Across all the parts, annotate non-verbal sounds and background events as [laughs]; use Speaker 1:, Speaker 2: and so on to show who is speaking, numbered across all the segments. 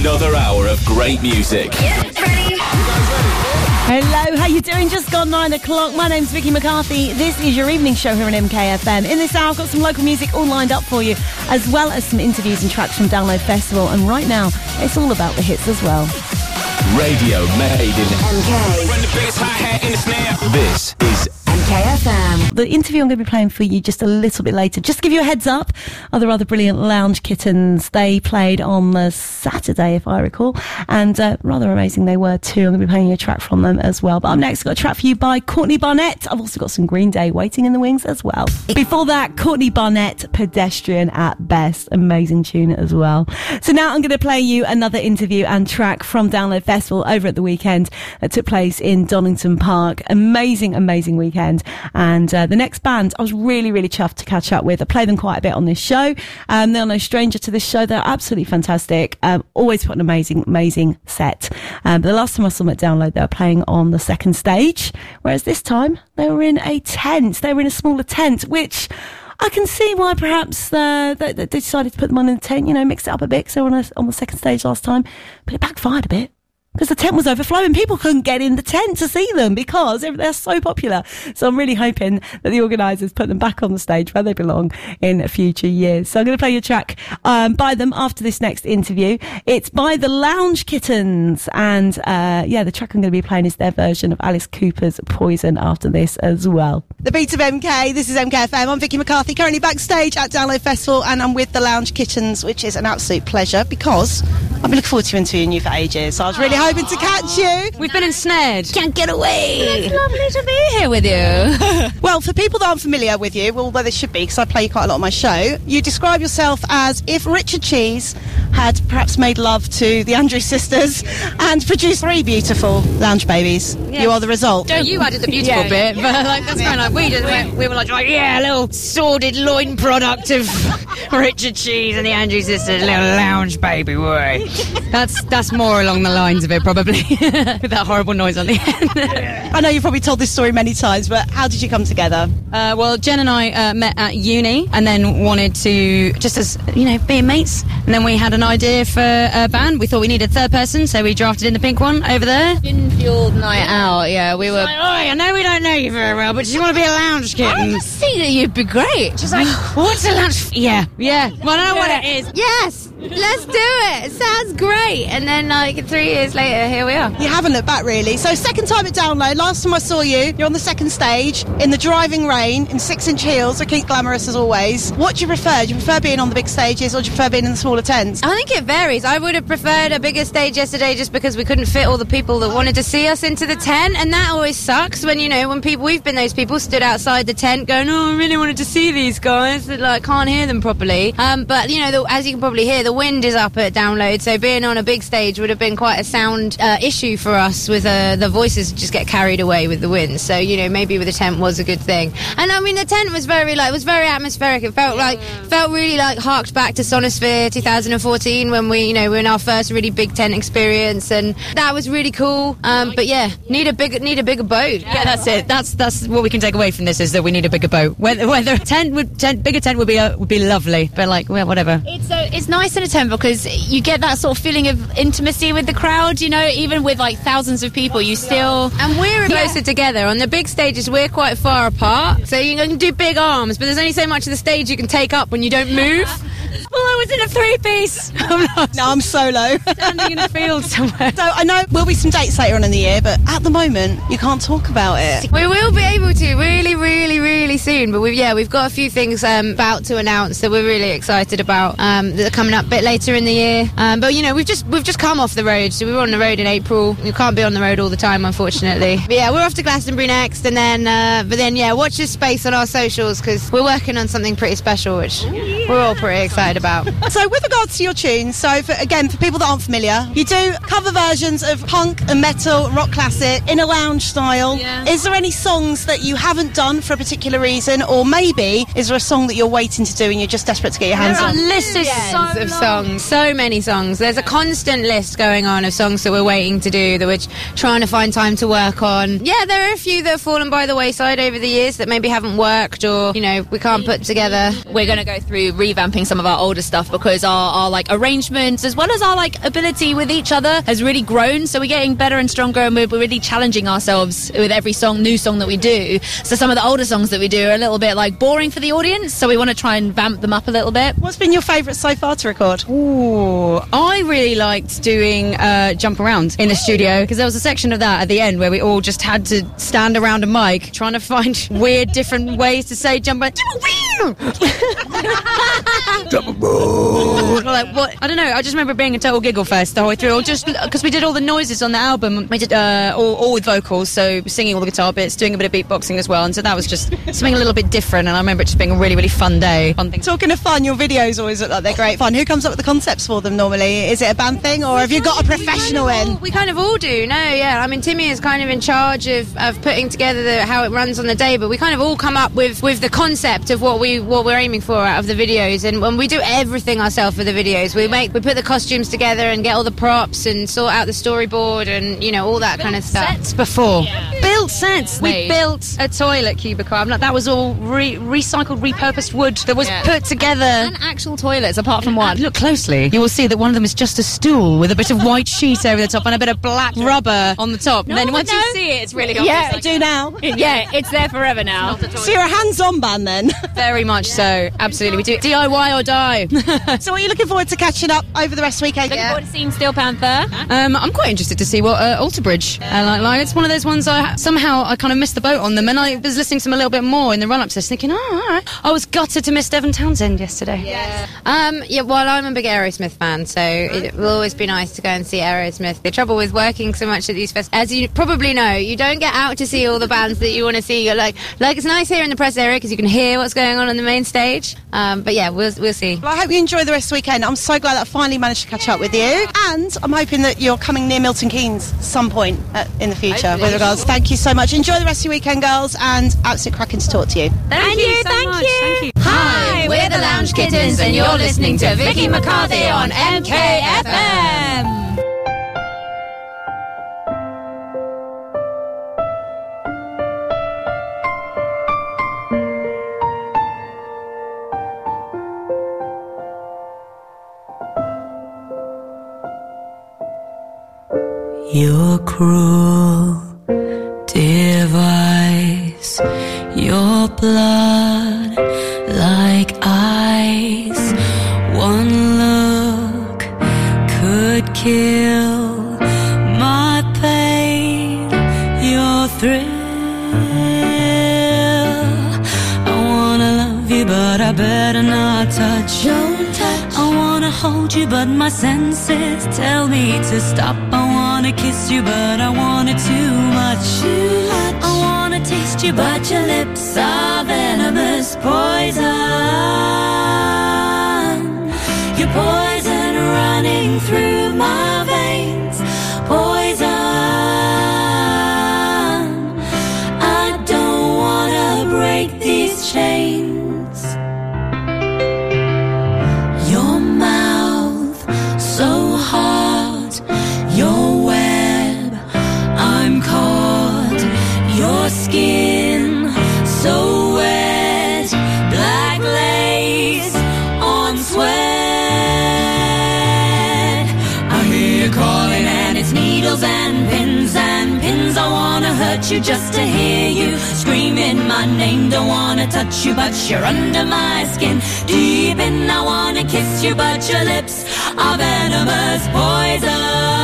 Speaker 1: Another hour of great music.
Speaker 2: Hello, how you doing? Just gone nine o'clock. My name's Vicki McCarthy. This is your evening show here on MKFM. In this hour, I've got some local music all lined up for you, as well as some interviews and tracks from Download Festival. And right now, it's all about the hits as well.
Speaker 1: Radio made in
Speaker 3: MK.
Speaker 1: Run the biggest hi-hat in the snare. This is
Speaker 3: MKFM.
Speaker 2: The interview I'm going to be playing for you just a little bit later. Just to give you a heads up, are other other brilliant lounge kittens. They played on the Saturday, if I recall, and uh, rather amazing they were too. I'm going to be playing a track from them as well. But up next, I've got a track for you by Courtney Barnett. I've also got some Green Day waiting in the wings as well. Before that, Courtney Barnett, Pedestrian at Best. Amazing tune as well. So now I'm going to play you another interview and track from Download Festival over at the weekend that took place in Donington Park. Amazing, amazing weekend. And uh, the next band, I was really, really chuffed to catch up with. I play them quite a bit on this show. Um, they're no stranger to this show. They're absolutely fantastic. Um, always put an amazing, amazing set. Um, the last time I saw them at Download, they were playing on the second stage, whereas this time they were in a tent. They were in a smaller tent, which I can see why perhaps uh, they, they decided to put them on in the tent, you know, mix it up a bit. So on, on the second stage last time, but it backfired a bit because the tent was overflowing. People couldn't get in the tent to see them because they're- so popular. So I'm really hoping that the organisers put them back on the stage where they belong in future years. So I'm going to play you a track um, by them after this next interview. It's by the Lounge Kittens, and uh, yeah, the track I'm going to be playing is their version of Alice Cooper's Poison after this as well.
Speaker 4: The beat of MK, this is MKFM. I'm Vicki McCarthy, currently backstage at Download Festival, and I'm with the Lounge Kittens, which is an absolute pleasure because I've been looking forward to interviewing you for ages. So I was really hoping to catch you.
Speaker 5: We've been ensnared.
Speaker 4: Can't get away.
Speaker 5: It's lovely to be here with you. [laughs]
Speaker 4: Well, for people that aren't familiar with you, well, although they should be because I play quite a lot on my show, you describe yourself as if Richard Cheese had perhaps made love to the Andrews sisters and produced three beautiful lounge babies. You are the result.
Speaker 5: No, you added the beautiful bit, but [laughs] like that's kind of like we just went, we were like, like, yeah, a little sordid loin product of [laughs] Richard Cheese and the Andrew sisters, little lounge baby boy. [laughs] That's that's more along the lines of it, probably, [laughs] with that horrible noise on the end.
Speaker 4: I know you've probably told this story many times, but how did you come together?
Speaker 5: Uh, well, Jen and I uh, met at uni and then wanted to, just as, you know, being mates. And then we had an idea for a band. We thought we needed a third person, so we drafted in the pink one over there.
Speaker 6: Infield night out, yeah, we were.
Speaker 5: Like, oh, I know we don't know you very well, but do you want to be a lounge kitten?
Speaker 6: I just think that you'd be great.
Speaker 5: She's like, what's a lounge? Yeah, yeah. Well, I don't know what it is.
Speaker 6: Yes, let's do it. Sounds great. And then, like three years later, here we are.
Speaker 4: You haven't looked back really. So second time at Download. Last time I saw you, you're on the second stage in the driving rain in six inch heels, looking glamorous as always. What do you prefer? Do you prefer being on the big stages or do you prefer being in the smaller tents?
Speaker 6: I think it varies. I would have preferred a bigger stage yesterday just because we couldn't fit all the people that wanted to see us into the tent, and that always sucks when you know when people we've been those people stood outside the tent going, "Oh, I really wanted to see these guys," but like can't hear them properly. Um, but you know, the, as you can probably hear, the wind is up at download, so being on a big stage would have been quite a sound uh, issue for us. With uh, the voices just get carried away with the wind, so you know maybe with the tent was a good thing. And I mean, the tent was very like it was very atmospheric. It felt like felt really like harked back to Sonisphere 2014 when we you know we were in our first really big tent experience, and that was really cool. Um, but yeah, need a bigger need a bigger boat.
Speaker 5: Yeah, that's it. That's that's what we can take away from this is that we need a bigger boat. Whether whether a tent would tent bigger tent would be uh, would be lovely, but like well, whatever.
Speaker 7: It's so it's nice a tent because you get that sort of feeling of intimacy with the crowd. You know, even with like thousands of people, you still
Speaker 6: And we're closer together. On the big stages, we're quite far apart. So you can do big arms, but there's only so much of the stage you can take up when you don't move.
Speaker 5: Was in a three piece. [laughs]
Speaker 4: No, I'm solo. [laughs]
Speaker 5: standing in a field somewhere.
Speaker 4: so I know there'll be some dates later on in the year, but at the moment you can't talk about it.
Speaker 6: We will be able to really, really, really soon. But we've yeah, we've got a few things um, about to announce that we're really excited about um, that are coming up a bit later in the year. Um, but you know, we've just we've just come off the road, so we were on the road in April. We can't be on the road all the time, unfortunately. But yeah, we're off to Glastonbury next, and then uh, but then yeah, watch this space on our socials because we're working on something pretty special, which we're all pretty excited about. [laughs]
Speaker 4: So with regards to your tunes, so for, again for people that aren't familiar, you do cover versions of punk and metal, rock classic in a lounge style.
Speaker 6: Yeah.
Speaker 4: Is there any songs that you haven't done for a particular reason, or maybe is there a song that you're waiting to do and you're just desperate to get your hands
Speaker 6: There are
Speaker 4: on?
Speaker 6: lists of songs, so many songs. There's a constant list going on of songs that we're waiting to do that we're trying to find time to work on. Yeah, there are a few that have fallen by the wayside over the years that maybe haven't worked or you know we can't put together.
Speaker 7: we're going to go through revamping some of our older stuff stuff because our, our like arrangements as well as our like ability with each other has really grown. So we're getting better and stronger, and we're, we're really challenging ourselves with every song, new song that we do. So some of the older songs that we do are a little bit like boring for the audience. So we want to try and vamp them up a little bit.
Speaker 4: What's been your favourite so far to record?
Speaker 5: Ooh, I really liked doing uh, jump around in the studio because there was a section of that at the end where we all just had to stand around a mic trying to find weird different ways to say jump around. [laughs] [laughs] like what? I don't know. I just remember being a total giggle fest the whole way through. Or just because we did all the noises on the album, we did uh, all, all with vocals, so singing all the guitar bits, doing a bit of beatboxing as well, and so that was just something a little bit different. And I remember it just being a really really fun day, fun thing.
Speaker 4: Talking of fun, your videos always look like they're great fun. Who comes up with the concepts for them normally? Is it a band thing, or have you got a professional
Speaker 6: we kind of all,
Speaker 4: in?
Speaker 6: We kind of all do. No, yeah. I mean, Timmy is kind of in charge of, of putting together the, how it runs on the day, but we kind of all come up with, with the concept of what we what we're aiming for out of the videos, and when we do everything ourselves for the videos, we make we put the costumes together and get all the props and sort out the storyboard and you know all that kind of stuff.
Speaker 5: sets before. Built sets. We built a toilet cubicle. I'm like, that was all re- recycled, repurposed wood that was
Speaker 7: Yeah.
Speaker 5: put together.
Speaker 7: And actual toilets, apart from one.
Speaker 5: Look closely. You will see that one of them is just a stool with a bit of white sheet over the top and a bit of black rubber on the top. and then once you see it, it's really obvious.
Speaker 7: Yeah,
Speaker 4: I do now. [laughs]
Speaker 7: yeah, it's there forever now.
Speaker 4: So you're a hands-on band then. [laughs]
Speaker 5: Very much so. Absolutely. We do DIY or die. [laughs]
Speaker 4: so are you looking forward to catching up over the rest of the weekend?
Speaker 7: Looking forward to seeing Steel Panther.
Speaker 5: Um, I'm quite interested to see what uh, Alter Bridge uh, like, like. It's one of those ones I somehow I kind of missed the boat on them, and I was listening to them a little bit more in the run up to this, thinking, oh, all right. I was gutted to miss Devin Townsend yesterday.
Speaker 6: Um, yeah, well, I'm a big Aerosmith fan, so it will always be nice to go and see Aerosmith. The trouble with working so much at these festivals, as you probably know, you don't get out to see all the bands that you want to see. You're like, like it's nice here in the press area because you can hear what's going on on the main stage. Um, but yeah, we'll we'll see.
Speaker 4: Well, I hope you enjoy the rest of the weekend. I'm so glad that I finally managed to catch up with you. And I'm hoping that you're coming near Milton Keynes some point uh, in the future with regards. Thank you so much. Enjoy the rest of your weekend, girls, and absolute cracking to talk to you.
Speaker 5: Thank
Speaker 6: you,
Speaker 5: so
Speaker 6: thank
Speaker 5: much.
Speaker 6: you.
Speaker 5: Thank you.
Speaker 6: Hi, we're the Lounge Kittens, and you're listening to Vicki McCarthy on MKFM.
Speaker 8: You're cruel your blood like ice. One look could kill my pain, your thrill. I wanna love you, but I better not touch. Don't touch. I wanna hold you, but my senses tell me to stop. I wanna kiss you, but I want it too much. Too much. Wanna you, but your lips are venomous poison. Your poison running through you just to hear you screaming my name. Don't wanna touch you, but you're under my skin. Deep in, I wanna kiss you, but your lips are venomous poison.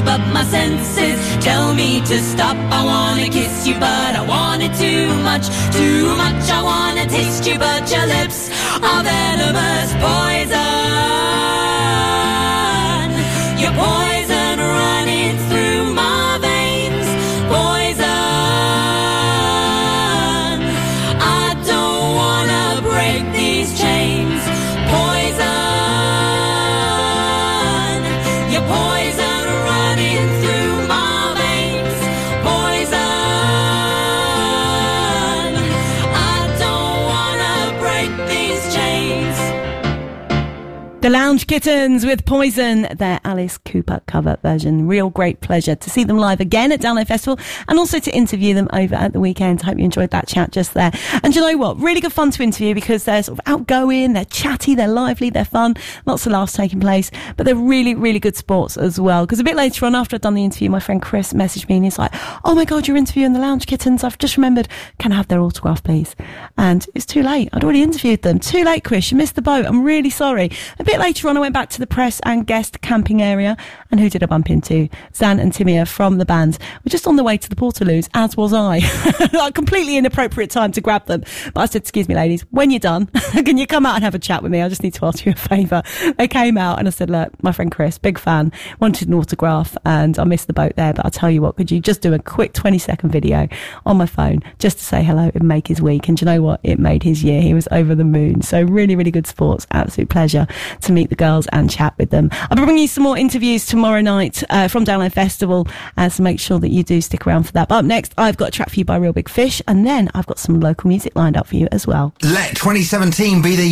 Speaker 8: You, but my senses tell me to stop. I wanna kiss you, but I want it too much, too much. I wanna taste you, but your lips are venomous poison.
Speaker 2: Lounge Kittens with Poison, their Alice Cooper cover version. Real great pleasure to see them live again at Download Festival and also to interview them over at the weekend. I hope you enjoyed that chat just there. And you know what? Really good fun to interview because they're sort of outgoing, they're chatty, they're lively, they're fun. Lots of laughs taking place, but they're really, really good sports as well. Because a bit later on, after I'd done the interview, my friend Chris messaged me and he's like, Oh my God, you're interviewing the Lounge Kittens. I've just remembered, can I have their autograph, please? And it's too late. I'd already interviewed them. Too late, Chris. You missed the boat. I'm really sorry. A bit later on, I went back to the press and guest camping area. And who did I bump into? Zan and Timia from the band We're just on the way to the Portaloos, as was I. [laughs] like completely inappropriate time to grab them. But I said, excuse me, ladies, when you're done, [laughs] can you come out and have a chat with me? I just need to ask you a favour. They came out and I said, look, my friend Chris, big fan, wanted an autograph and I missed the boat there. But I'll tell you what, could you just do a quick 20 second video on my phone just to say hello and make his week? And you know what? It made his year. He was over the moon. So really, really good sports. Absolute pleasure to meet the girls and chat with them. I'll be bringing you some more interviews tomorrow night uh, from Download Festival. Uh, so make sure that you do stick around for that. But up next, I've got a track for you by Reel Big Fish. And then I've got some local music lined up for you as well.
Speaker 9: Let 2017 be the